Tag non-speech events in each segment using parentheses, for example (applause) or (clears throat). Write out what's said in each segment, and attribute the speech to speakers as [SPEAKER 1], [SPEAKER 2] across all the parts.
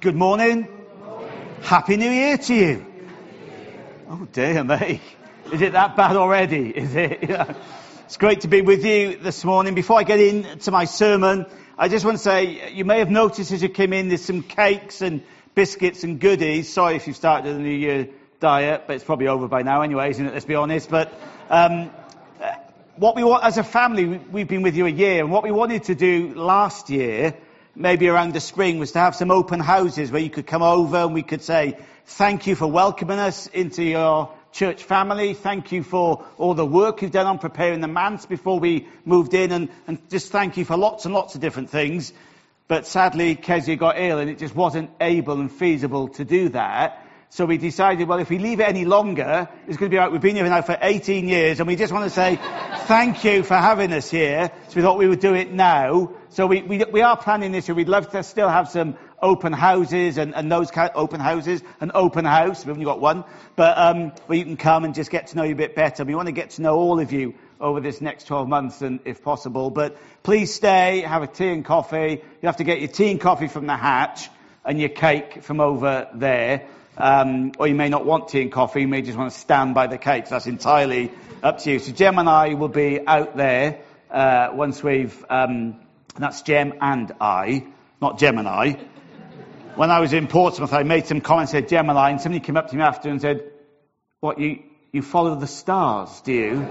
[SPEAKER 1] Good morning. Happy New Year to you. Oh dear me. Is it that bad already? Is it? (laughs) It's great to be with you this morning. Before I get into my sermon, I just want to say you may have noticed as you came in there's some cakes and biscuits and goodies. Sorry if you started the New Year diet, but it's probably over by now anyway, isn't it? Let's be honest. But um, what we want as a family, we've been with you a year, and what we wanted to do last year maybe around the spring was to have some open houses where you could come over and we could say, thank you for welcoming us into your church family. Thank you for all the work you've done on preparing the manse before we moved in and, and just thank you for lots and lots of different things. But sadly, Kezia got ill and it just wasn't able and feasible to do that. So we decided, well, if we leave it any longer, it's going to be like we've been here now for 18 years, and we just want to say thank you for having us here. So we thought we would do it now. So we, we, we are planning this year. We'd love to still have some open houses and, and those kind of open houses, an open house. We've only got one, but um, where you can come and just get to know you a bit better. We want to get to know all of you over this next 12 months, and if possible. But please stay, have a tea and coffee. You have to get your tea and coffee from the hatch and your cake from over there. Um, or you may not want tea and coffee, you may just want to stand by the cakes. That's entirely up to you. So Jem and I will be out there uh, once we've, um, that's Jem and I, not Gemini. When I was in Portsmouth, I made some comments, said Gemini, and and somebody came up to me after and said, what, you, you follow the stars, do you?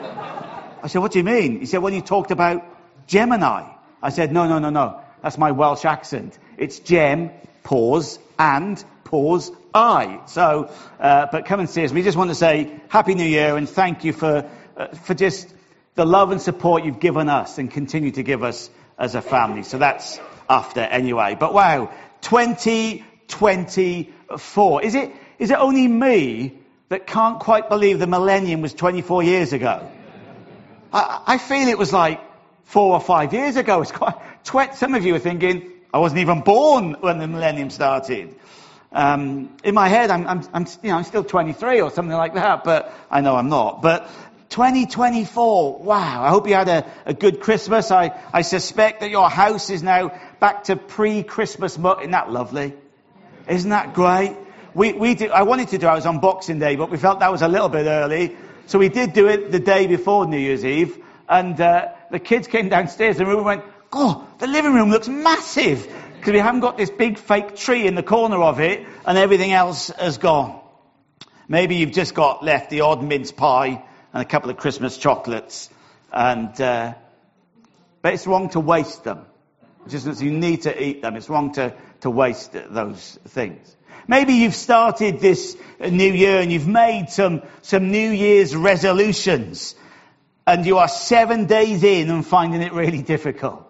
[SPEAKER 1] I said, what do you mean? He said, well, you talked about Gemini. I said, no, no, no, no. That's my Welsh accent. It's Gem, pause, and pause, I. So, uh, but come and see us. We just want to say Happy New Year and thank you for, uh, for just the love and support you've given us and continue to give us as a family. So that's after anyway. But wow, 2024. Is it, is it only me that can't quite believe the millennium was 24 years ago? I, I feel it was like four or five years ago. It's quite, tw- some of you are thinking, I wasn't even born when the millennium started. Um, in my head, I'm, I'm, I'm, you know, I'm still 23 or something like that, but I know I'm not. But 2024, wow, I hope you had a, a good Christmas. I, I suspect that your house is now back to pre-Christmas mode. Isn't that lovely? Isn't that great? We, we did, I wanted to do ours on Boxing Day, but we felt that was a little bit early. So we did do it the day before New Year's Eve. And uh, the kids came downstairs and we went, oh, the living room looks massive because we haven't got this big fake tree in the corner of it and everything else has gone. Maybe you've just got left the odd mince pie and a couple of Christmas chocolates and, uh, but it's wrong to waste them. Just as you need to eat them, it's wrong to, to waste those things. Maybe you've started this new year and you've made some, some New Year's resolutions and you are seven days in and finding it really difficult.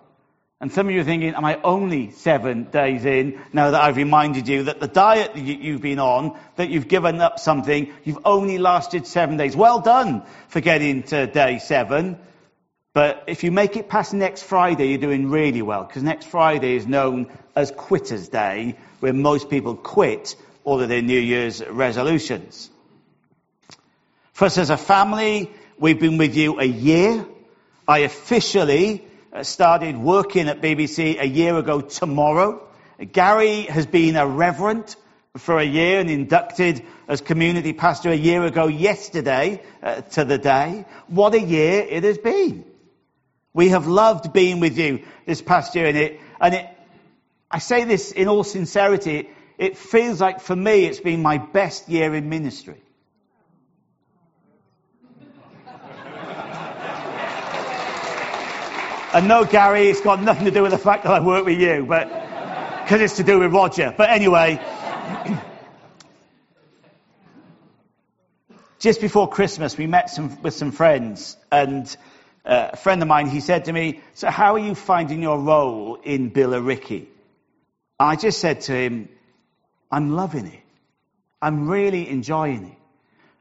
[SPEAKER 1] And some of you are thinking, am I only seven days in now that I've reminded you that the diet that you've been on, that you've given up something, you've only lasted seven days. Well done for getting to day seven. But if you make it past next Friday, you're doing really well, because next Friday is known as Quitters Day, where most people quit all of their New Year's resolutions. For us as a family, we've been with you a year. I officially started working at BBC a year ago tomorrow. Gary has been a reverend for a year and inducted as community pastor a year ago yesterday uh, to the day. What a year it has been. We have loved being with you this past year and it, and it, I say this in all sincerity, it feels like for me it's been my best year in ministry. And no, Gary, it's got nothing to do with the fact that I work with you, but because it's to do with Roger. But anyway, (clears throat) just before Christmas, we met some, with some friends, and uh, a friend of mine, he said to me, "So how are you finding your role in Billericay?" I just said to him, "I'm loving it. I'm really enjoying it,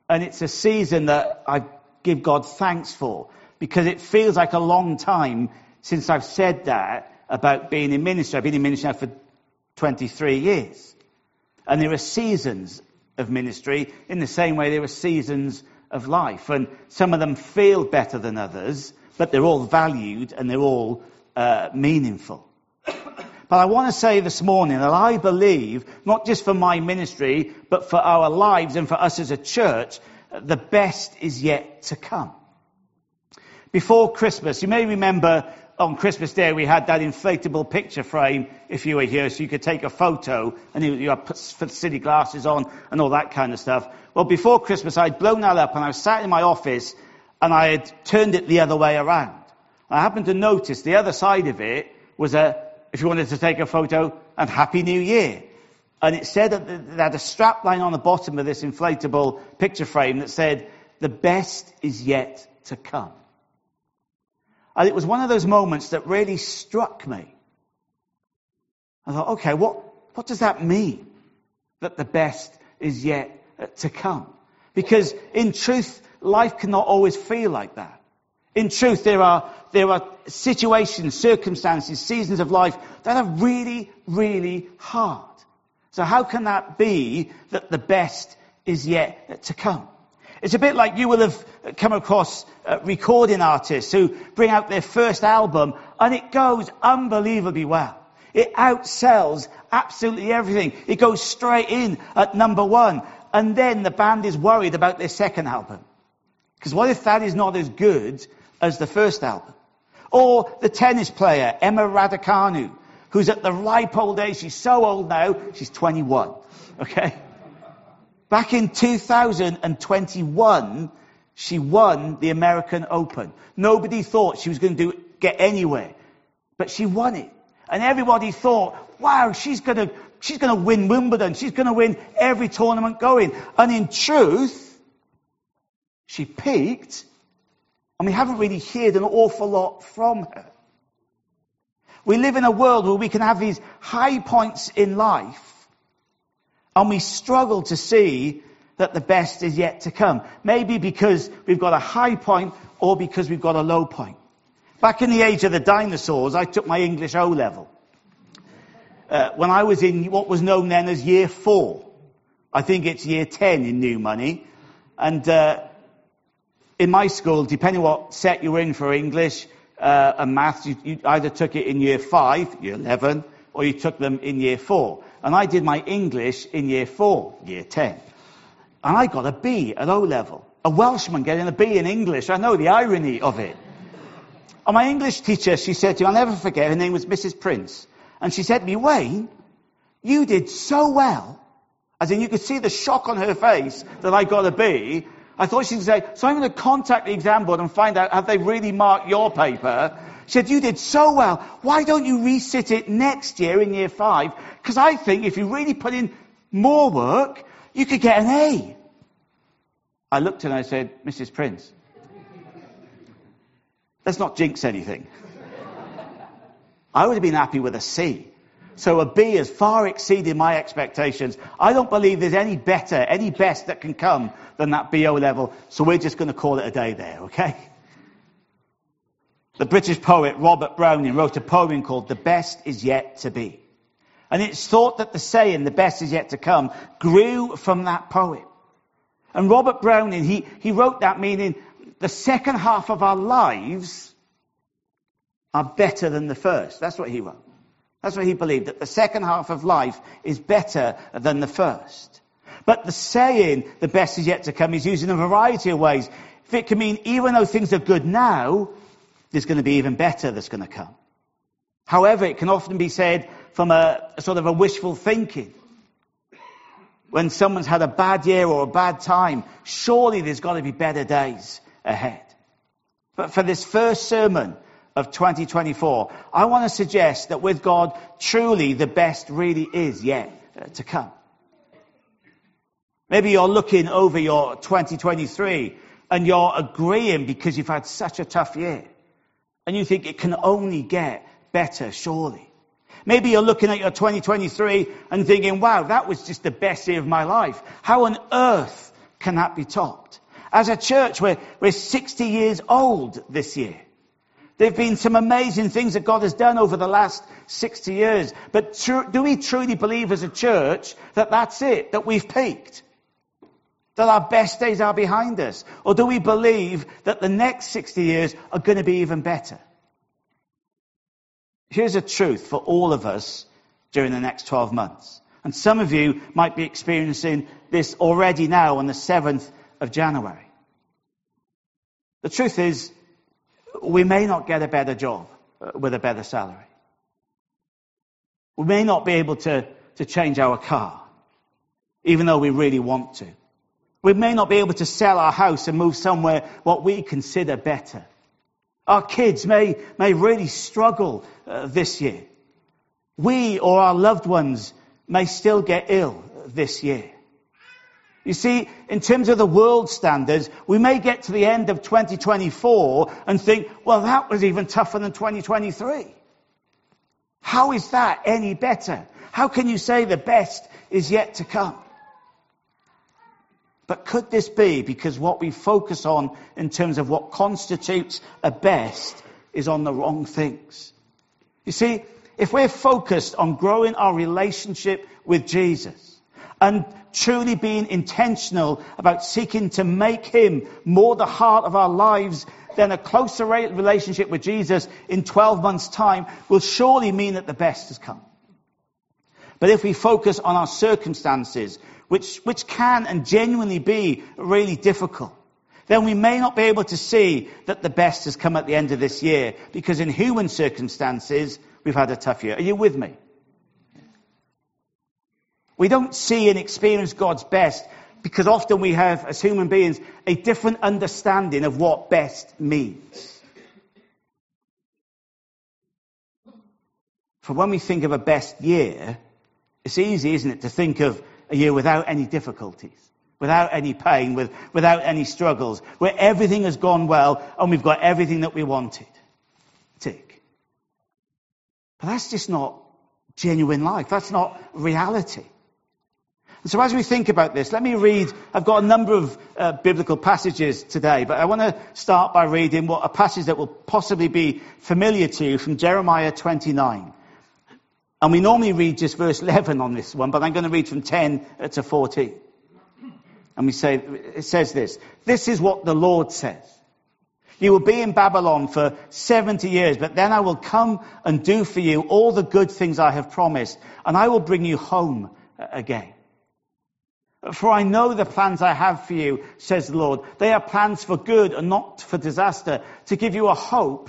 [SPEAKER 1] and it's a season that I give God thanks for." Because it feels like a long time since I've said that about being in ministry. I've been in ministry now for 23 years. And there are seasons of ministry in the same way there are seasons of life. And some of them feel better than others, but they're all valued and they're all uh, meaningful. But I want to say this morning that I believe, not just for my ministry, but for our lives and for us as a church, the best is yet to come. Before Christmas, you may remember on Christmas Day we had that inflatable picture frame if you were here so you could take a photo and you, had city glasses on and all that kind of stuff. Well, before Christmas I'd blown that up and I was sat in my office and I had turned it the other way around. I happened to notice the other side of it was a, if you wanted to take a photo, and Happy New Year. And it said that they had a strap line on the bottom of this inflatable picture frame that said, the best is yet to come. And it was one of those moments that really struck me. I thought, okay, what, what does that mean? That the best is yet to come. Because in truth, life cannot always feel like that. In truth, there are, there are situations, circumstances, seasons of life that are really, really hard. So how can that be that the best is yet to come? It's a bit like you will have come across uh, recording artists who bring out their first album and it goes unbelievably well. It outsells absolutely everything. It goes straight in at number one. And then the band is worried about their second album. Because what if that is not as good as the first album? Or the tennis player, Emma Raducanu, who's at the ripe old age. She's so old now, she's 21. Okay? Back in 2021, she won the American Open. Nobody thought she was going to do, get anywhere. But she won it. And everybody thought, wow, she's going to, she's going to win Wimbledon. She's going to win every tournament going. And in truth, she peaked, and we haven't really heard an awful lot from her. We live in a world where we can have these high points in life, and we struggle to see that the best is yet to come. Maybe because we've got a high point or because we've got a low point. Back in the age of the dinosaurs, I took my English O level. Uh, when I was in what was known then as year four. I think it's year 10 in new money. And uh, in my school, depending what set you were in for English uh, and maths, you, you either took it in year five, year 11, or you took them in year four. And I did my English in year four, year 10. And I got a B at O level. A Welshman getting a B in English. I know the irony of it. And my English teacher, she said to me, I'll never forget, her name was Mrs. Prince. And she said to me, Wayne, you did so well. As in, you could see the shock on her face that I got a B. I thought she'd say, so I'm going to contact the exam board and find out have they really marked your paper. She said, you did so well. Why don't you resit it next year in year five? Because I think if you really put in more work, you could get an A. I looked and I said, Mrs. Prince, let's not jinx anything. I would have been happy with a C. So a B has far exceeded my expectations. I don't believe there's any better, any best that can come than that BO level. So we're just going to call it a day there, okay? The British poet Robert Browning wrote a poem called The Best Is Yet to Be. And it's thought that the saying, the best is yet to come, grew from that poem. And Robert Browning, he, he wrote that meaning the second half of our lives are better than the first. That's what he wrote. That's what he believed, that the second half of life is better than the first. But the saying, the best is yet to come, is used in a variety of ways. If it can mean, even though things are good now, there's going to be even better that's going to come. However, it can often be said from a, a sort of a wishful thinking. When someone's had a bad year or a bad time, surely there's got to be better days ahead. But for this first sermon, of 2024, I want to suggest that with God, truly the best really is yet uh, to come. Maybe you're looking over your 2023 and you're agreeing because you've had such a tough year. And you think it can only get better, surely. Maybe you're looking at your 2023 and thinking, wow, that was just the best year of my life. How on earth can that be topped? As a church, we're, we're 60 years old this year. There have been some amazing things that God has done over the last 60 years. But tr- do we truly believe as a church that that's it, that we've peaked? That our best days are behind us? Or do we believe that the next 60 years are going to be even better? here's a truth for all of us during the next 12 months. And some of you might be experiencing this already now on the 7th of January. The truth is, we may not get a better job uh, with a better salary. We may not be able to, to change our car, even though we really want to. We may not be able to sell our house and move somewhere what we consider better. Our kids may, may really struggle uh, this year. We or our loved ones may still get ill this year. You see, in terms of the world standards, we may get to the end of 2024 and think, well, that was even tougher than 2023. How is that any better? How can you say the best is yet to come? But could this be because what we focus on in terms of what constitutes a best is on the wrong things? You see, if we're focused on growing our relationship with Jesus and truly being intentional about seeking to make him more the heart of our lives, then a closer relationship with Jesus in 12 months' time will surely mean that the best has come. But if we focus on our circumstances, which, which can and genuinely be really difficult, then we may not be able to see that the best has come at the end of this year because in human circumstances, we've had a tough year. Are you with me? We don't see and experience God's best because often we have, as human beings, a different understanding of what best means. For when we think of a best year, it's easy, isn't it, to think of a year without any difficulties, without any pain, with, without any struggles, where everything has gone well and we've got everything that we wanted. Tick. But that's just not genuine life. That's not reality. And so as we think about this, let me read, I've got a number of uh, biblical passages today, but I want to start by reading what a passage that will possibly be familiar to you from Jeremiah 29. And we normally read just verse 11 on this one, but I'm going to read from 10 to 14. And we say, it says this, this is what the Lord says. You will be in Babylon for 70 years, but then I will come and do for you all the good things I have promised, and I will bring you home again. For I know the plans I have for you, says the Lord. They are plans for good and not for disaster, to give you a hope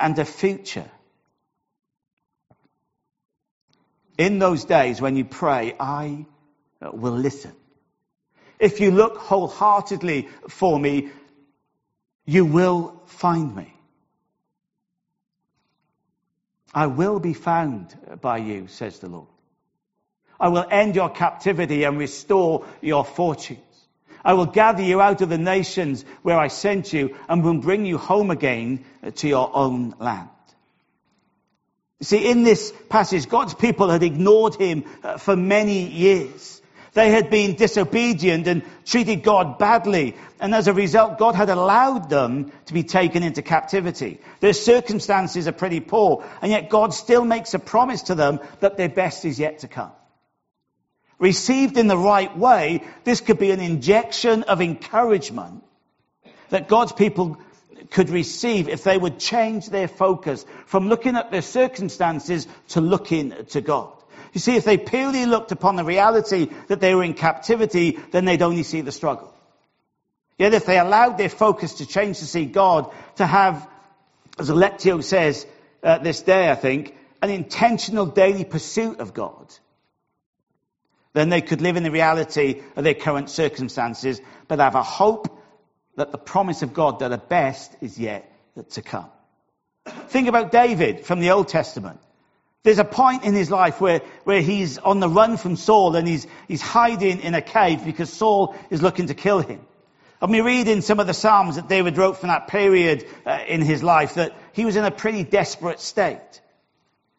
[SPEAKER 1] and a future. In those days when you pray, I will listen. If you look wholeheartedly for me, you will find me. I will be found by you, says the Lord. I will end your captivity and restore your fortunes. I will gather you out of the nations where I sent you and will bring you home again to your own land. See, in this passage, God's people had ignored him uh, for many years. They had been disobedient and treated God badly. And as a result, God had allowed them to be taken into captivity. Their circumstances are pretty poor. And yet God still makes a promise to them that their best is yet to come. Received in the right way, this could be an injection of encouragement that God's people could receive if they would change their focus from looking at their circumstances to looking to God. You see, if they purely looked upon the reality that they were in captivity, then they'd only see the struggle. Yet if they allowed their focus to change to see God, to have, as Lectio says uh, this day, I think, an intentional daily pursuit of God, then they could live in the reality of their current circumstances, but have a hope that the promise of God that the best is yet to come. Think about David from the Old Testament. There's a point in his life where, where he's on the run from Saul and he's, he's hiding in a cave because Saul is looking to kill him. And we read in some of the Psalms that David wrote from that period uh, in his life that he was in a pretty desperate state.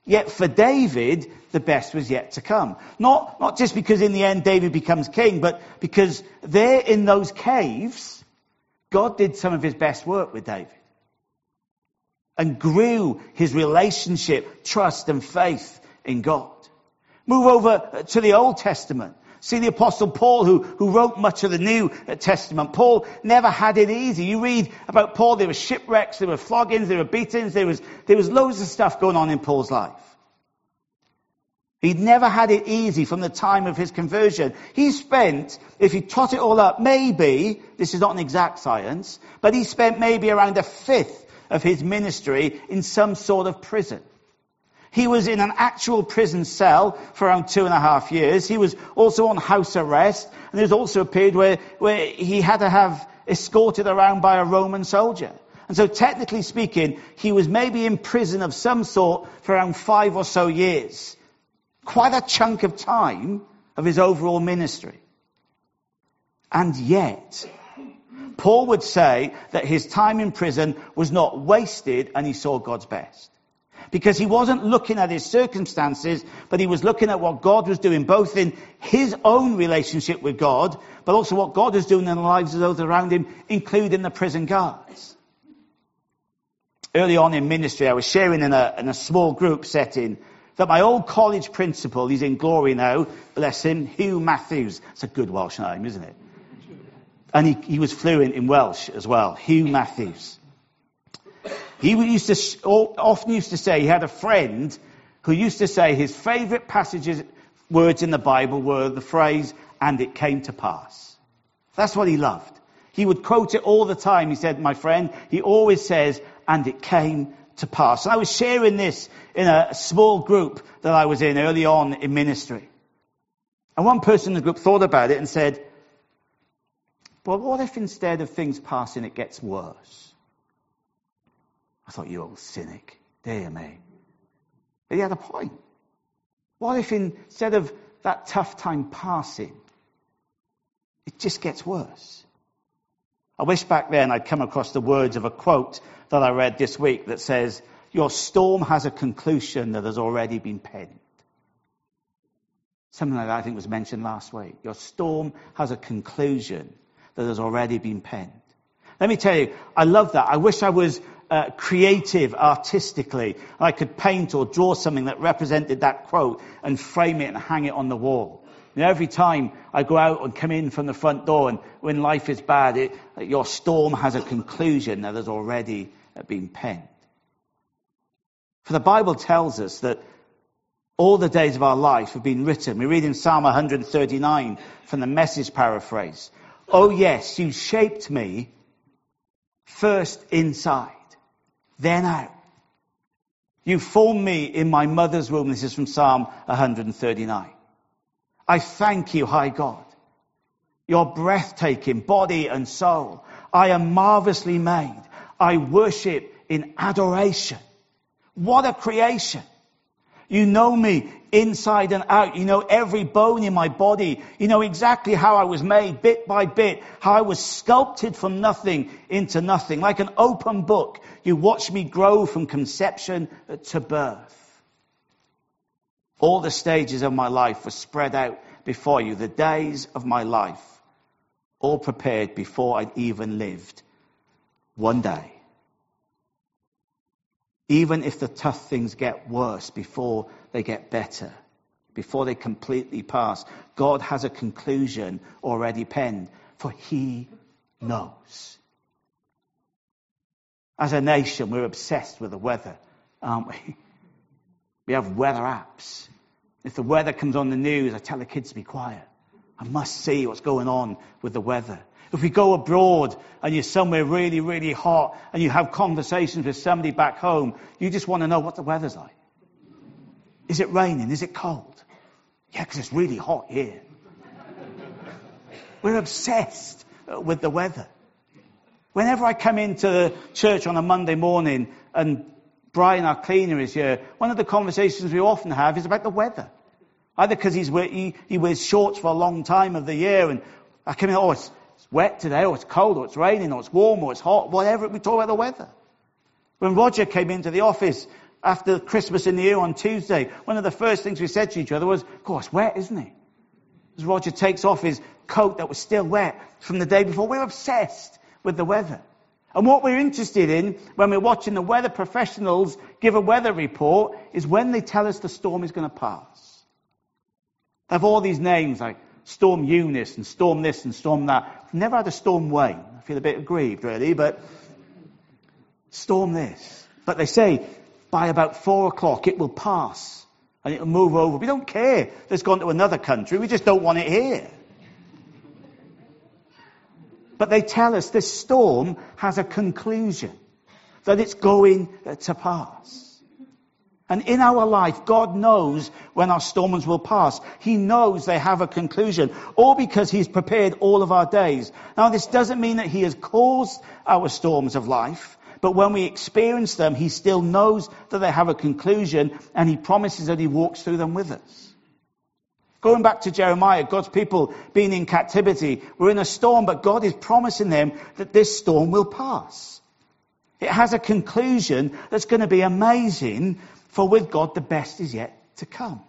[SPEAKER 1] Yet for David, the best was yet to come. Not, not just because in the end David becomes king, but because there in those caves, God did some of his best work with David and grew his relationship, trust and faith in God. Move over to the Old Testament. See the apostle Paul who, who wrote much of the New Testament. Paul never had it easy. You read about Paul, there were shipwrecks, there were floggings, there were beatings, there was, there was loads of stuff going on in Paul's life. He'd never had it easy from the time of his conversion. He spent, if you tot it all up, maybe, this is not an exact science, but he spent maybe around a fifth of his ministry in some sort of prison. He was in an actual prison cell for around two and a half years. He was also on house arrest. And there's also a period where, where he had to have escorted around by a Roman soldier. And so technically speaking, he was maybe in prison of some sort for around five or so years. Quite a chunk of time of his overall ministry. And yet, Paul would say that his time in prison was not wasted and he saw God's best. Because he wasn't looking at his circumstances, but he was looking at what God was doing, both in his own relationship with God, but also what God was doing in the lives of those around him, including the prison guards. Early on in ministry, I was sharing in a, in a small group setting that my old college principal, he's in glory now, bless him, Hugh Matthews. It's a good Welsh name, isn't it? And he, he was fluent in Welsh as well. Hugh Matthews. He used to, often used to say, he had a friend who used to say his favorite passages, words in the Bible were the phrase, and it came to pass. That's what he loved. He would quote it all the time. He said, my friend, he always says, and it came to pass. And I was sharing this in a small group that I was in early on in ministry. And one person in the group thought about it and said, well, what if instead of things passing, it gets worse? I thought, you old cynic. Dear me. But he had a point. What if instead of that tough time passing, it just gets worse? I wish back then I'd come across the words of a quote that I read this week that says, Your storm has a conclusion that has already been penned. Something like that I think was mentioned last week. Your storm has a conclusion that has already been penned. Let me tell you, I love that. I wish I was uh, creative artistically. I could paint or draw something that represented that quote and frame it and hang it on the wall. Every time I go out and come in from the front door and when life is bad, it, your storm has a conclusion that has already uh, been penned. For the Bible tells us that all the days of our life have been written. We read in Psalm 139 from the message paraphrase. Oh yes, you shaped me first inside then out. You formed me in my mother's womb. This is from Psalm 139. I thank you, high God. You're breathtaking, body and soul. I am marvelously made. I worship in adoration. What a creation. You know me inside and out. You know every bone in my body. You know exactly how I was made bit by bit, how I was sculpted from nothing into nothing. Like an open book, you watch me grow from conception to birth. All the stages of my life were spread out before you, the days of my life, all prepared before I'd even lived one day even if the tough things get worse before they get better, before they completely pass, God has a conclusion already penned, for He knows. As a nation, we're obsessed with the weather, aren't we? We have weather apps. If the weather comes on the news, I tell the kids to be quiet. I must see what's going on with the weather. If we go abroad and you're somewhere really, really hot and you have conversations with somebody back home, you just want to know what the weather's like. Is it raining? Is it cold? Yeah, because it's really hot here. We're obsessed uh, with the weather. Whenever I come into church on a Monday morning and Brian, our cleaner, is here, one of the conversations we often have is about the weather. Either because he, he wears shorts for a long time of the year and I come in, oh, it's, it's wet today, or it's cold, or it's raining, or it's warm, or it's hot, whatever. We talk about the weather. When Roger came into the office after Christmas in the year on Tuesday, one of the first things we said to each other was, of course, wet, isn't it? As Roger takes off his coat that was still wet from the day before, we're obsessed with the weather. And what we're interested in when we're watching the weather professionals give a weather report is when they tell us the storm is going to pass. They have all these names like Storm Eunice and storm this and storm that. I've never had a storm Wayne. I feel a bit aggrieved, really, but storm this. But they say by about four o'clock it will pass and it will move over. We don't care it's gone to another country. We just don't want it here. But they tell us this storm has a conclusion, that it's going to pass. And in our life, God knows when our storms will pass. He knows they have a conclusion, all because He's prepared all of our days. Now, this doesn't mean that He has caused our storms of life, but when we experience them, He still knows that they have a conclusion, and He promises that He walks through them with us. Going back to Jeremiah, God's people being in captivity, we're in a storm, but God is promising them that this storm will pass. It has a conclusion that's going to be amazing, for with God the best is yet to come.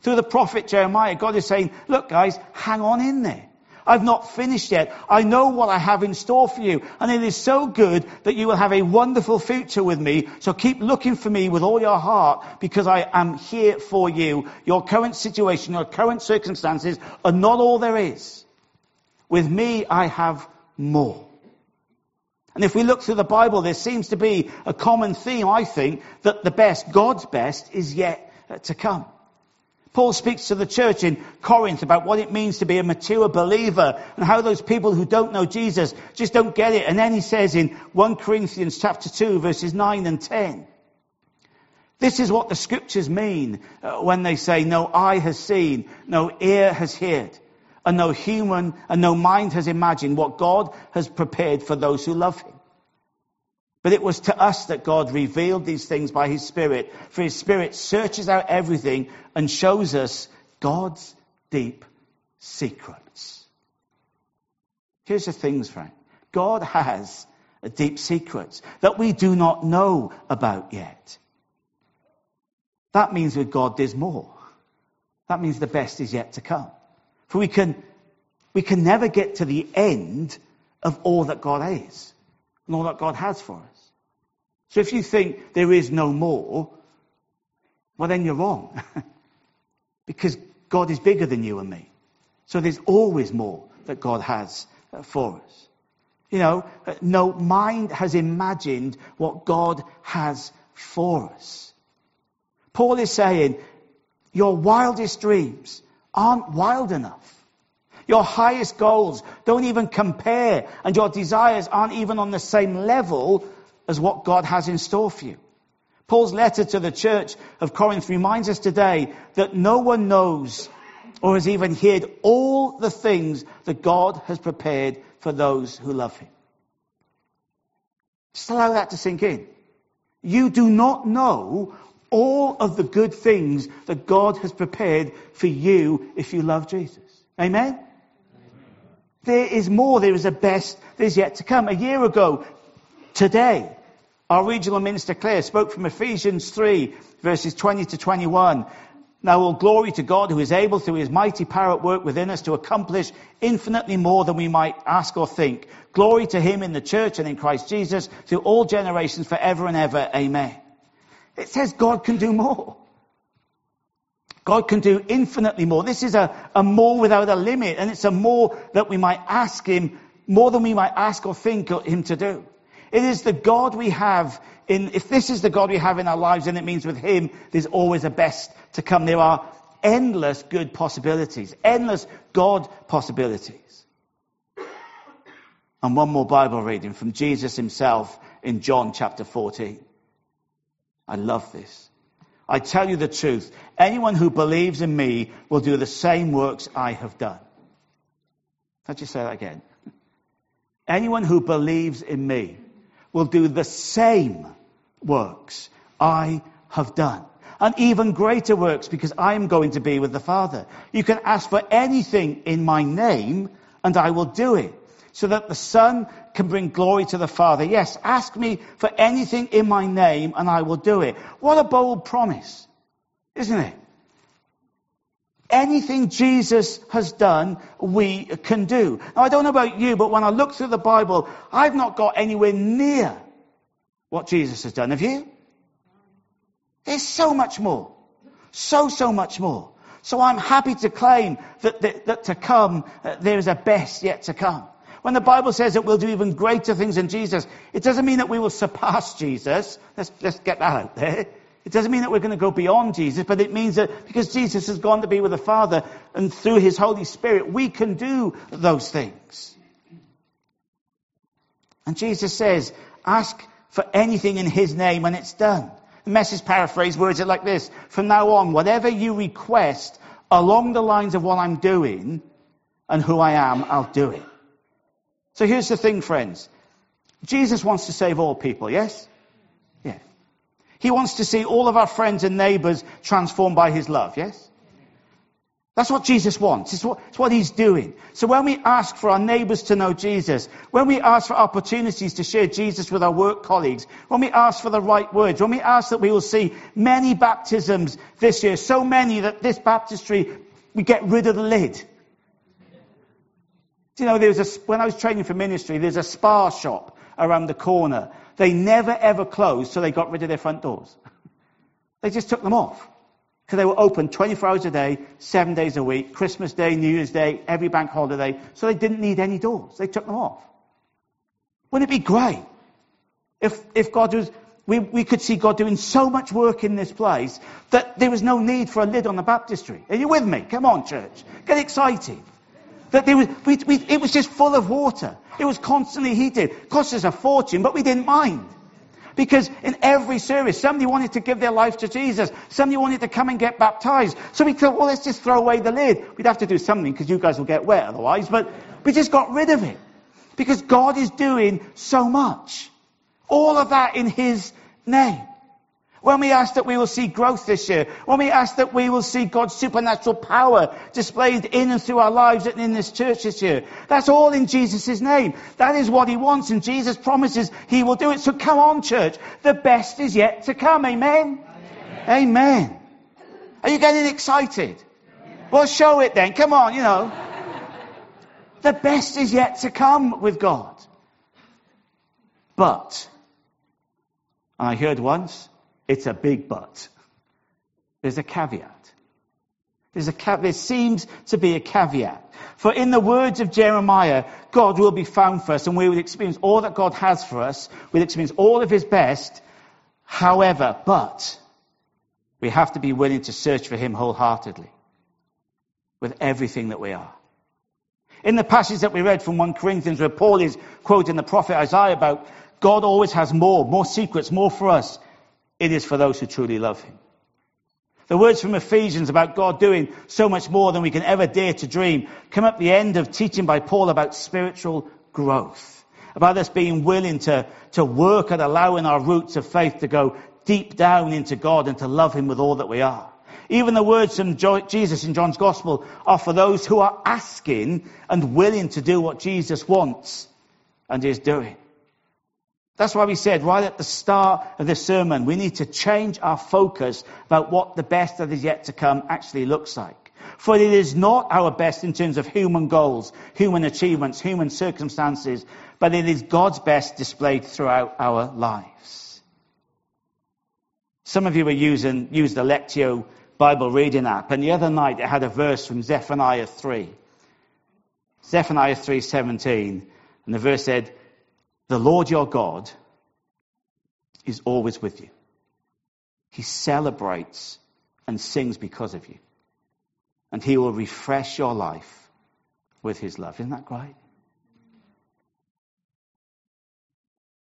[SPEAKER 1] Through the prophet Jeremiah, God is saying, look guys, hang on in there. I've not finished yet. I know what I have in store for you. And it is so good that you will have a wonderful future with me. So keep looking for me with all your heart because I am here for you. Your current situation, your current circumstances are not all there is. With me, I have more. And if we look through the Bible, there seems to be a common theme, I think, that the best, God's best, is yet to come. Paul speaks to the church in Corinth about what it means to be a mature believer and how those people who don't know Jesus just don't get it. And then he says in 1 Corinthians chapter 2 verses 9 and 10, this is what the scriptures mean uh, when they say no eye has seen, no ear has heard, and no human and no mind has imagined what God has prepared for those who love him. But it was to us that God revealed these things by His Spirit. For His Spirit searches out everything and shows us God's deep secrets. Here's the things, friend. God has deep secrets that we do not know about yet. That means with God there's more. That means the best is yet to come. For we can, we can never get to the end of all that God is and all that God has for us. So if you think there is no more, well, then you're wrong. (laughs) because God is bigger than you and me. So there's always more that God has uh, for us. You know, uh, no mind has imagined what God has for us. Paul is saying, your wildest dreams aren't wild enough. Your highest goals don't even compare, and your desires aren't even on the same level as what God has in store for you. Paul's letter to the church of Corinth reminds us today that no one knows or has even heard all the things that God has prepared for those who love him. Just allow that to sink in. You do not know all of the good things that God has prepared for you if you love Jesus. Amen? There is more. There is a best. There's yet to come. A year ago, today, our regional minister Claire spoke from Ephesians 3 verses 20 to 21. Now all glory to God who is able through his mighty power at work within us to accomplish infinitely more than we might ask or think. Glory to him in the church and in Christ Jesus through all generations forever and ever. Amen. It says God can do more. God can do infinitely more. This is a, a more without a limit and it's a more that we might ask him, more than we might ask or think him to do. It is the God we have in, if this is the God we have in our lives, then it means with Him, there's always a best to come. There are endless good possibilities, endless God possibilities. And one more Bible reading from Jesus himself in John chapter 14. I love this. I tell you the truth. Anyone who believes in me will do the same works I have done. Can't you say that again? Anyone who believes in me will do the same works I have done. And even greater works because I am going to be with the Father. You can ask for anything in my name and I will do it. So that the Son can bring glory to the Father. Yes, ask me for anything in my name and I will do it. What a bold promise, isn't it? Anything Jesus has done, we can do. Now, I don't know about you, but when I look through the Bible, I've not got anywhere near what Jesus has done. Have you? There's so much more. So, so much more. So I'm happy to claim that, that, that to come, uh, there is a best yet to come. When the Bible says that we'll do even greater things than Jesus, it doesn't mean that we will surpass Jesus. Let's, let's get that out there. It doesn't mean that we're going to go beyond Jesus, but it means that because Jesus has gone to be with the Father and through His Holy Spirit, we can do those things. And Jesus says, ask for anything in His name and it's done. The message paraphrase words it like this. From now on, whatever you request along the lines of what I'm doing and who I am, I'll do it. So here's the thing, friends. Jesus wants to save all people, yes? Yeah. He wants to see all of our friends and neighbors transformed by his love, yes? That's what Jesus wants. It's what, it's what, he's doing. So when we ask for our neighbors to know Jesus, when we ask for opportunities to share Jesus with our work colleagues, when we ask for the right words, when we ask that we will see many baptisms this year, so many that this baptistry, we get rid of the lid. You know, there was a, when I was training for ministry, there's a Spar shop around the corner. They never ever closed, so they got rid of their front doors. (laughs) they just took them off. Because they were open 24 hours a day, seven days a week, Christmas Day, New Year's Day, every bank holiday. So they didn't need any doors. They took them off. Wouldn't it be great if, if God was, we, we could see God doing so much work in this place that there was no need for a lid on the baptistry. Are you with me? Come on, church. Get excited. That was, we, we, it was just full of water. It was constantly heated. It cost us a fortune, but we didn't mind. Because in every service, somebody wanted to give their life to Jesus. Somebody wanted to come and get baptized. So we thought, well, let's just throw away the lid. We'd have to do something because you guys will get wet otherwise. But we just got rid of it. Because God is doing so much. All of that in His name. When we ask that we will see growth this year, when we ask that we will see God's supernatural power displayed in and through our lives and in this church this year, that's all in Jesus' name. That is what He wants and Jesus promises He will do it. So come on church, the best is yet to come. Amen? Amen. Amen. Are you getting excited? Well show it then. Come on, you know. The best is yet to come with God. But, I heard once, it's a big but. There's a caveat. There's a ca- there seems to be a caveat. For in the words of Jeremiah, God will be found for us and we will experience all that God has for us. We'll experience all of his best. However, but we have to be willing to search for him wholeheartedly with everything that we are. In the passage that we read from 1 Corinthians where Paul is quoting the prophet Isaiah about God always has more, more secrets, more for us. It is for those who truly love him. The words from Ephesians about God doing so much more than we can ever dare to dream come at the end of teaching by Paul about spiritual growth, about us being willing to, to work at allowing our roots of faith to go deep down into God and to love him with all that we are. Even the words from Jesus in John's Gospel are for those who are asking and willing to do what Jesus wants and is doing. That's why we said right at the start of the sermon, we need to change our focus about what the best that is yet to come actually looks like. For it is not our best in terms of human goals, human achievements, human circumstances, but it is God's best displayed throughout our lives. Some of you were using, used the Lectio Bible reading app, and the other night it had a verse from Zephaniah 3. Zephaniah 3:17, and the verse said, the Lord your God is always with you. He celebrates and sings because of you. And he will refresh your life with his love. Isn't that great?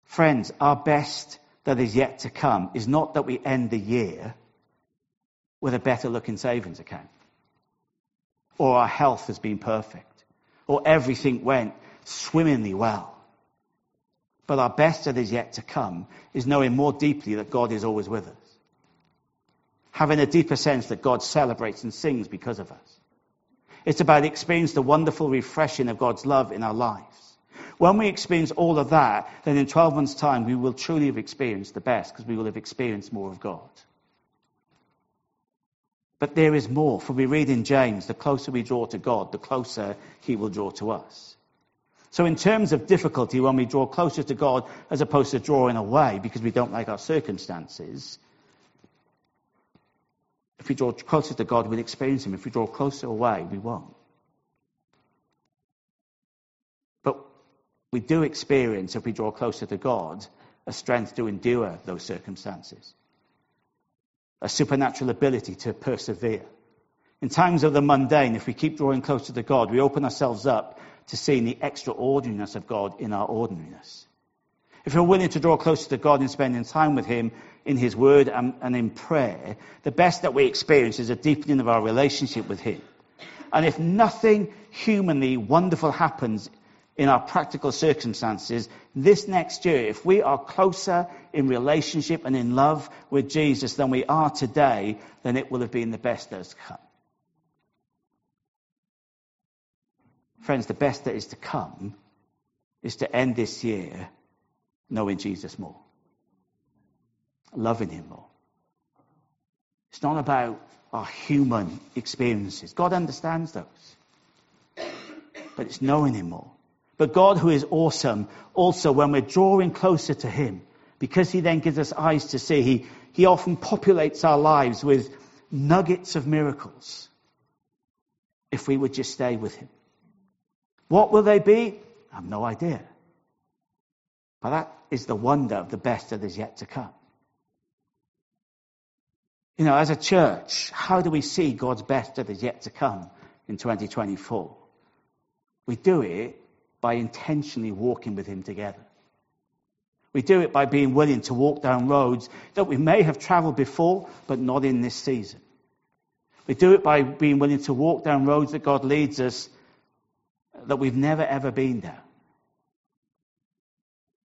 [SPEAKER 1] Friends, our best that is yet to come is not that we end the year with a better looking savings account, or our health has been perfect, or everything went swimmingly well. But our best that is yet to come is knowing more deeply that God is always with us. Having a deeper sense that God celebrates and sings because of us. It's about experiencing the wonderful refreshing of God's love in our lives. When we experience all of that, then in 12 months' time, we will truly have experienced the best because we will have experienced more of God. But there is more, for we read in James, the closer we draw to God, the closer he will draw to us. So, in terms of difficulty, when we draw closer to God as opposed to drawing away because we don't like our circumstances, If we draw closer to God, we'll experience Him. If we draw closer away, we won't. But we do experience, if we draw closer to God, a strength to endure those circumstances, a supernatural ability to persevere. In times of the mundane, if we keep drawing closer to God, we open ourselves up to seeing the extraordinariness of God in our ordinariness. If we're willing to draw closer to God and spending time with Him in His Word and, and in prayer, the best that we experience is a deepening of our relationship with Him. And if nothing humanly wonderful happens in our practical circumstances, this next year, if we are closer in relationship and in love with Jesus than we are today, then it will have been the best that has come. Friends, the best that is to come is to end this year knowing Jesus more, loving Him more. It's not about our human experiences. God understands those. But it's knowing Him more. But God, who is awesome, also when we're drawing closer to Him, because He then gives us eyes to see, He, he often populates our lives with nuggets of miracles if we would just stay with Him. What will they be? I have no idea. But that is the wonder of the best that is yet to come. You know, as a church, how do we see God's best that is yet to come in 2024? We do it by intentionally walking with Him together. We do it by being willing to walk down roads that we may have traveled before, but not in this season. We do it by being willing to walk down roads that God leads us that we've never ever been there.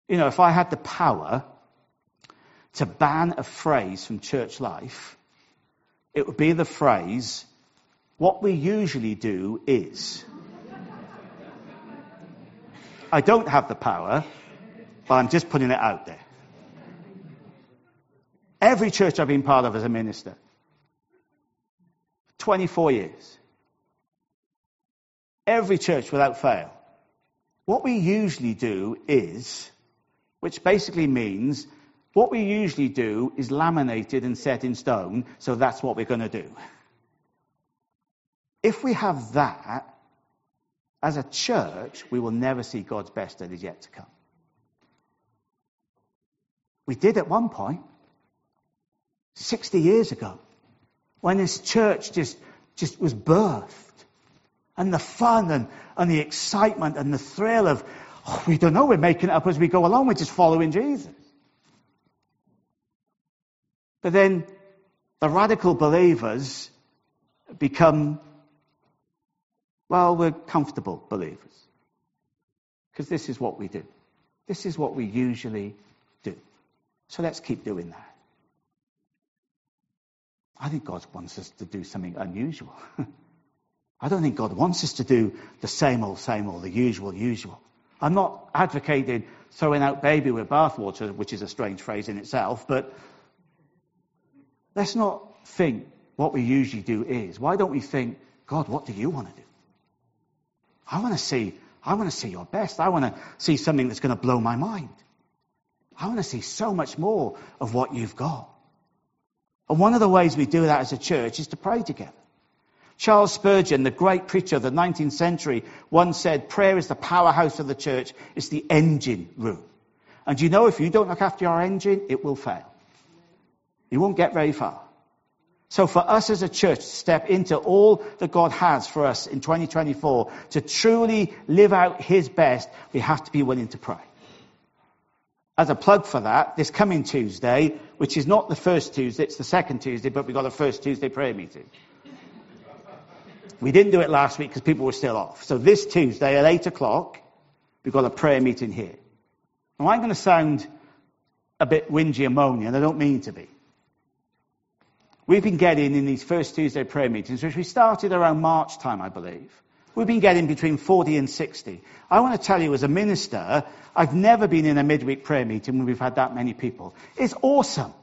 [SPEAKER 1] You know, if I had the power to ban a phrase from church life, it would be the phrase, what we usually do is. I don't have the power, but I'm just putting it out there. Every church I've been part of as a minister, 24 years, Every church without fail. What we usually do is, which basically means what we usually do is laminated and set in stone, so that's what we're going to do. If we have that, as a church, we will never see God's best that is yet to come. We did at one point, 60 years ago, when this church just, just was birthed and the fun and, and the excitement and the thrill of, oh, we don't know, we're making it up as we go along, we're just following Jesus. But then the radical believers become, well, we're comfortable believers. Because this is what we do. This is what we usually do. So let's keep doing that. I think God wants us to do something unusual. (laughs) I don't think God wants us to do the same old, same old, the usual, usual. I'm not advocating throwing out baby with bathwater, which is a strange phrase in itself, but let's not think what we usually do is. Why don't we think, God, what do you want to do? I want to see, I want to see your best. I want to see something that's going to blow my mind. I want to see so much more of what you've got. And one of the ways we do that as a church is to pray together. Charles Spurgeon, the great preacher of the 19th century, once said, prayer is the powerhouse of the church. It's the engine room. And you know, if you don't look after your engine, it will fail. You won't get very far. So for us as a church to step into all that God has for us in 2024, to truly live out His best, we have to be willing to pray. As a plug for that, this coming Tuesday, which is not the first Tuesday, it's the second Tuesday, but we've got a first Tuesday prayer meeting. We didn't do it last week because people were still off. So this Tuesday at 8 o'clock, we've got a prayer meeting here. Now I'm going to sound a bit whingy and moany, and I don't mean to be. We've been getting in these first Tuesday prayer meetings, which we started around March time, I believe. We've been getting between 40 and 60. I want to tell you, as a minister, I've never been in a midweek prayer meeting when we've had that many people. It's awesome.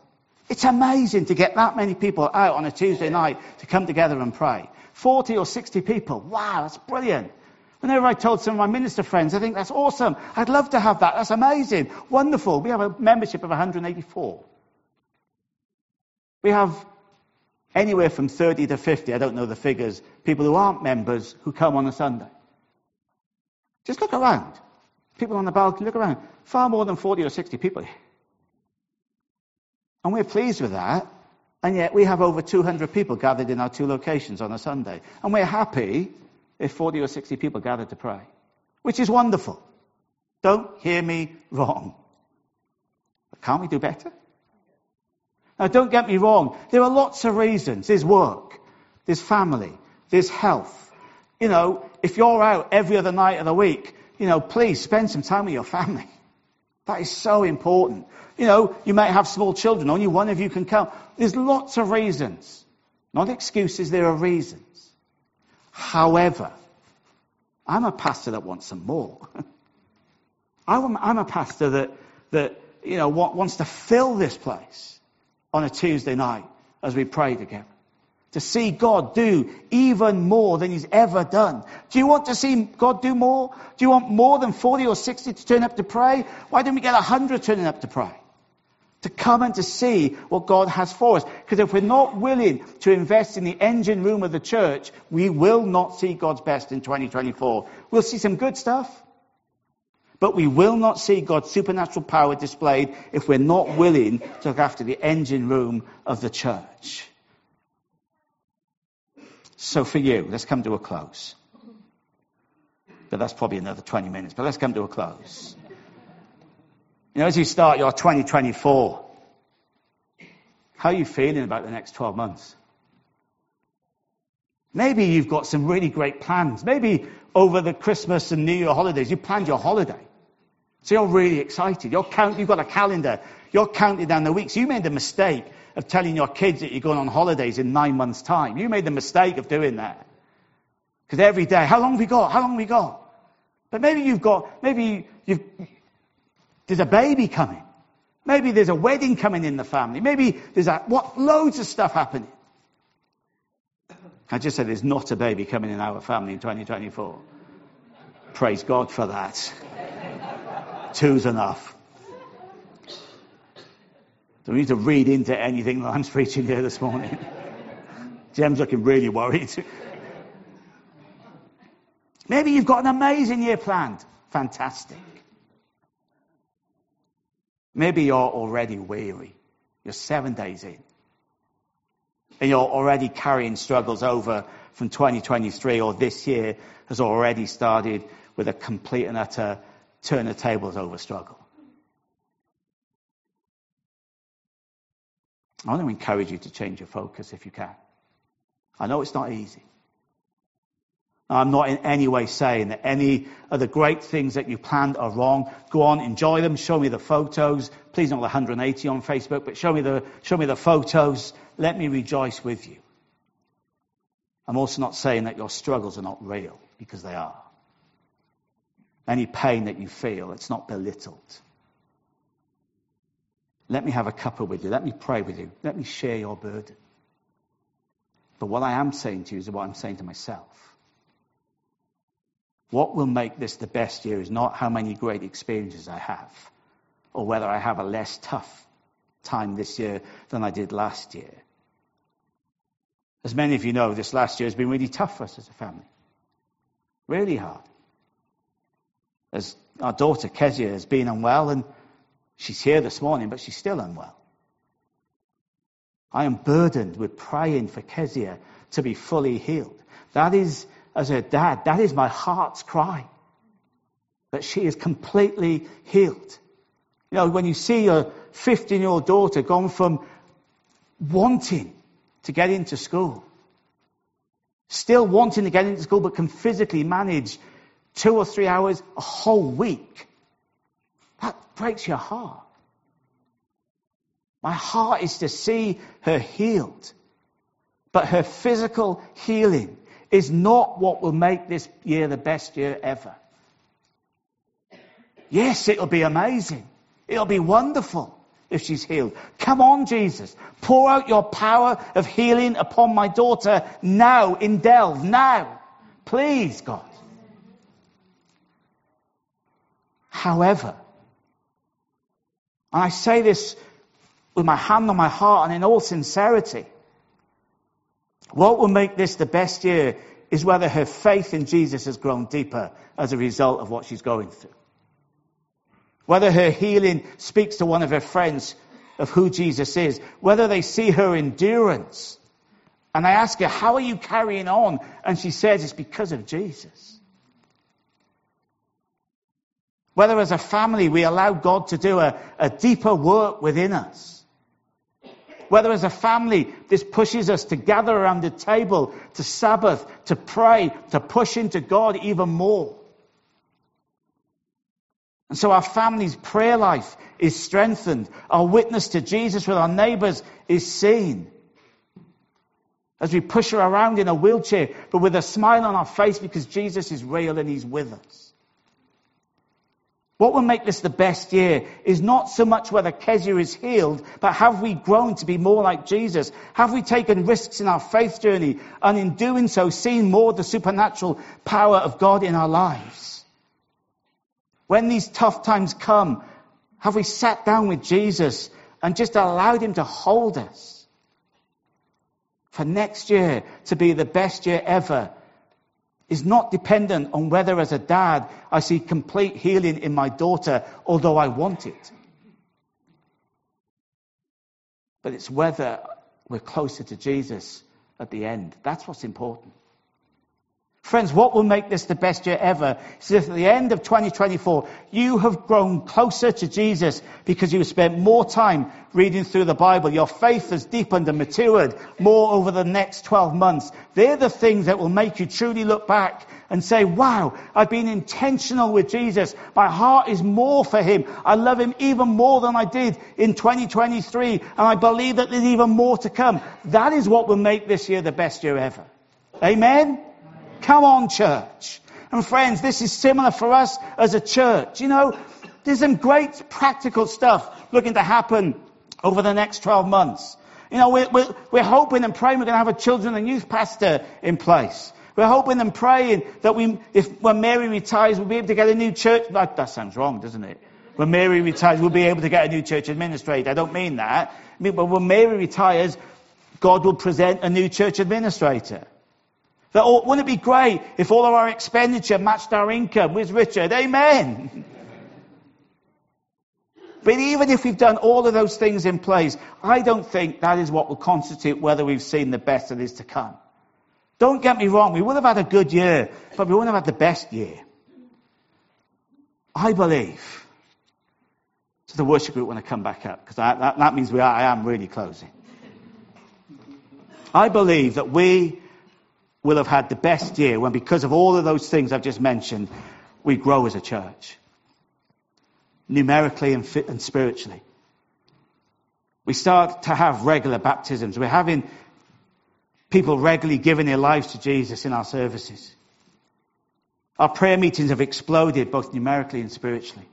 [SPEAKER 1] It's amazing to get that many people out on a Tuesday night to come together and pray. 40 or 60 people. Wow, that's brilliant. Whenever I told some of my minister friends, I think that's awesome. I'd love to have that. That's amazing. Wonderful. We have a membership of 184. We have anywhere from 30 to 50, I don't know the figures, people who aren't members who come on a Sunday. Just look around. People on the balcony, look around. Far more than 40 or 60 people. And we're pleased with that. And yet we have over 200 people gathered in our two locations on a Sunday. And we're happy if 40 or 60 people gather to pray, which is wonderful. Don't hear me wrong. But can't we do better? Now, don't get me wrong. There are lots of reasons. There's work. There's family. There's health. You know, if you're out every other night of the week, you know, please spend some time with your family. (laughs) That is so important. You know, you might have small children, only one of you can come. There's lots of reasons. Not excuses, there are reasons. However, I'm a pastor that wants some more. (laughs) I'm a pastor that, that, you know, wants to fill this place on a Tuesday night as we pray together. To see God do even more than He's ever done. Do you want to see God do more? Do you want more than 40 or 60 to turn up to pray? Why don't we get 100 turning up to pray? To come and to see what God has for us. Because if we're not willing to invest in the engine room of the church, we will not see God's best in 2024. We'll see some good stuff. But we will not see God's supernatural power displayed if we're not willing to look after the engine room of the church. So for you, let's come to a close. But that's probably another 20 minutes, but let's come to a close. You know, as you start your 2024, how are you feeling about the next 12 months? Maybe you've got some really great plans. Maybe over the Christmas and New Year holidays, you planned your holiday. So you're really excited. You're count, you've got a calendar. You're counting down the weeks. You made a mistake of telling your kids that you're going on holidays in nine months' time. You made the mistake of doing that. Because every day, how long have we got? How long have we got? But maybe you've got, maybe you've, there's a baby coming. Maybe there's a wedding coming in the family. Maybe there's a, what, loads of stuff happening. I just said there's not a baby coming in our family in 2024. Praise God for that. Two's enough. Don't need to read into anything that I'm preaching here this morning. (laughs) Jem's looking really worried. Maybe you've got an amazing year planned. Fantastic. Maybe you're already weary. You're seven days in. And you're already carrying struggles over from 2023 or this year has already started with a complete and utter turn the tables over struggle. I want to encourage you to change your focus if you can. I know it's not easy. I'm not in any way saying that any of the great things that you planned are wrong. Go on, enjoy them. Show me the photos. Please not the 180 on Facebook, but show me the, show me the photos. Let me rejoice with you. I'm also not saying that your struggles are not real, because they are. Any pain that you feel, it's not belittled. Let me have a cuppa with you. Let me pray with you. Let me share your burden. But what I am saying to you is what I'm saying to myself. What will make this the best year is not how many great experiences I have, or whether I have a less tough time this year than I did last year. As many of you know, this last year has been really tough for us as a family. Really hard as our daughter Kezia has been unwell, and she's here this morning, but she's still unwell. I am burdened with praying for Kezia to be fully healed. That is, as her dad, that is my heart's cry. That she is completely healed. You know, when you see your 15 year old daughter gone from wanting to get into school, still wanting to get into school, but can physically manage two or three hours a whole week. That breaks your heart. My heart is to see her healed. But her physical healing is not what will make this year the best year ever. Yes, it'll be amazing. It'll be wonderful if she's healed. Come on, Jesus. Pour out your power of healing upon my daughter now in Delve. Now. Please, God. However, and I say this with my hand on my heart and in all sincerity, What will make this the best year is whether her faith in Jesus has grown deeper as a result of what she's going through. Whether her healing speaks to one of her friends of who Jesus is. Whether they see her endurance. And I ask her, how are you carrying on? And she says, it's because of Jesus. Whether as a family we allow God to do a, a deeper work within us whether as a family this pushes us to gather around the table, to Sabbath, to pray, to push into God even more. And so our family's prayer life is strengthened. Our witness to Jesus with our neighbors is seen. As we push her around in a wheelchair, but with a smile on our face because Jesus is real and he's with us. What will make this the best year is not so much whether Kezia is healed, but have we grown to be more like Jesus? Have we taken risks in our faith journey and in doing so seen more the supernatural power of God in our lives? When these tough times come, have we sat down with Jesus and just allowed him to hold us? For next year to be the best year ever is not dependent on whether, as a dad, I see complete healing in my daughter, although I want it. But it's whether we're closer to Jesus at the end. That's what's important. Friends, what will make this the best year ever is if at the end of 2024 you have grown closer to Jesus because you have spent more time reading through the Bible. Your faith has deepened and matured more over the next 12 months. They're the things that will make you truly look back and say, wow, I've been intentional with Jesus. My heart is more for him. I love him even more than I did in 2023. And I believe that there's even more to come. That is what will make this year the best year ever. Amen? Come on, church. And friends, this is similar for us as a church. You know, there's some great practical stuff looking to happen over the next 12 months. You know, we're, we're, we're hoping and praying we're going to have a children and youth pastor in place. We're hoping and praying that we, if when Mary retires, we'll be able to get a new church. That, that sounds wrong, doesn't it? When Mary retires, we'll be able to get a new church administrator. I don't mean that. I mean, but when Mary retires, God will present a new church administrator. That all, wouldn't it be great if all of our expenditure matched our income with Richard? Amen. But even if we've done all of those things in place, I don't think that is what will constitute whether we've seen the best that is to come. Don't get me wrong, we would have had a good year, but we wouldn't have had the best year. I believe. So the worship group want to come back up, because that, that means we are, I am really closing. I believe that we will have had the best year when, because of all of those things I've just mentioned, we grow as a church. Numerically and, and spiritually. We start to have regular baptisms. We're having people regularly giving their lives to Jesus in our services. Our prayer meetings have exploded both numerically and spiritually.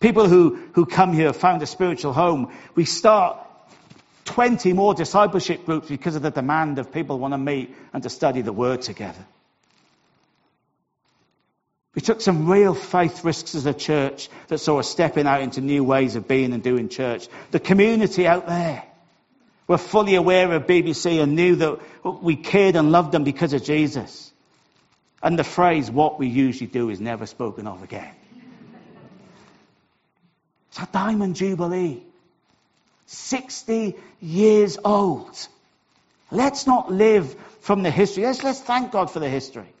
[SPEAKER 1] People who, who come here have found a spiritual home. We start 20 more discipleship groups because of the demand of people want to meet and to study the Word together. We took some real faith risks as a church that saw us stepping out into new ways of being and doing church. The community out there were fully aware of BBC and knew that we cared and loved them because of Jesus. And the phrase, what we usually do, is never spoken of again. It's a diamond jubilee. 60 years old. Let's not live from the history. Let's, let's thank God for the history.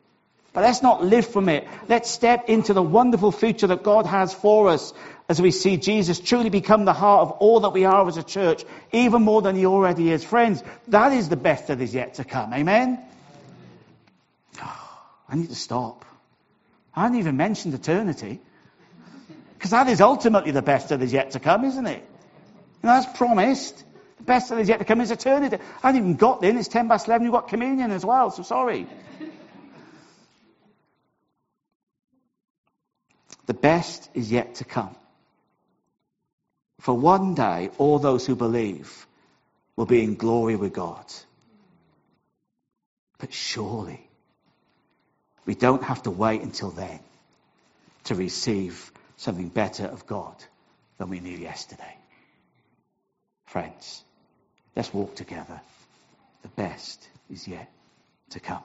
[SPEAKER 1] But let's not live from it. Let's step into the wonderful future that God has for us as we see Jesus truly become the heart of all that we are as a church, even more than he already is. Friends, that is the best that is yet to come. Amen? Oh, (sighs) I need to stop. I haven't even mentioned eternity. Because that is ultimately the best that is yet to come, isn't it? You know, that's promised. The best that is yet to come is eternity. I haven't even got there. It's 10 past 11. You've got communion as well, so sorry. (laughs) the best is yet to come. For one day, all those who believe will be in glory with God. But surely, we don't have to wait until then to receive something better of God than we knew yesterday. Friends, let's walk together the best is yet to come.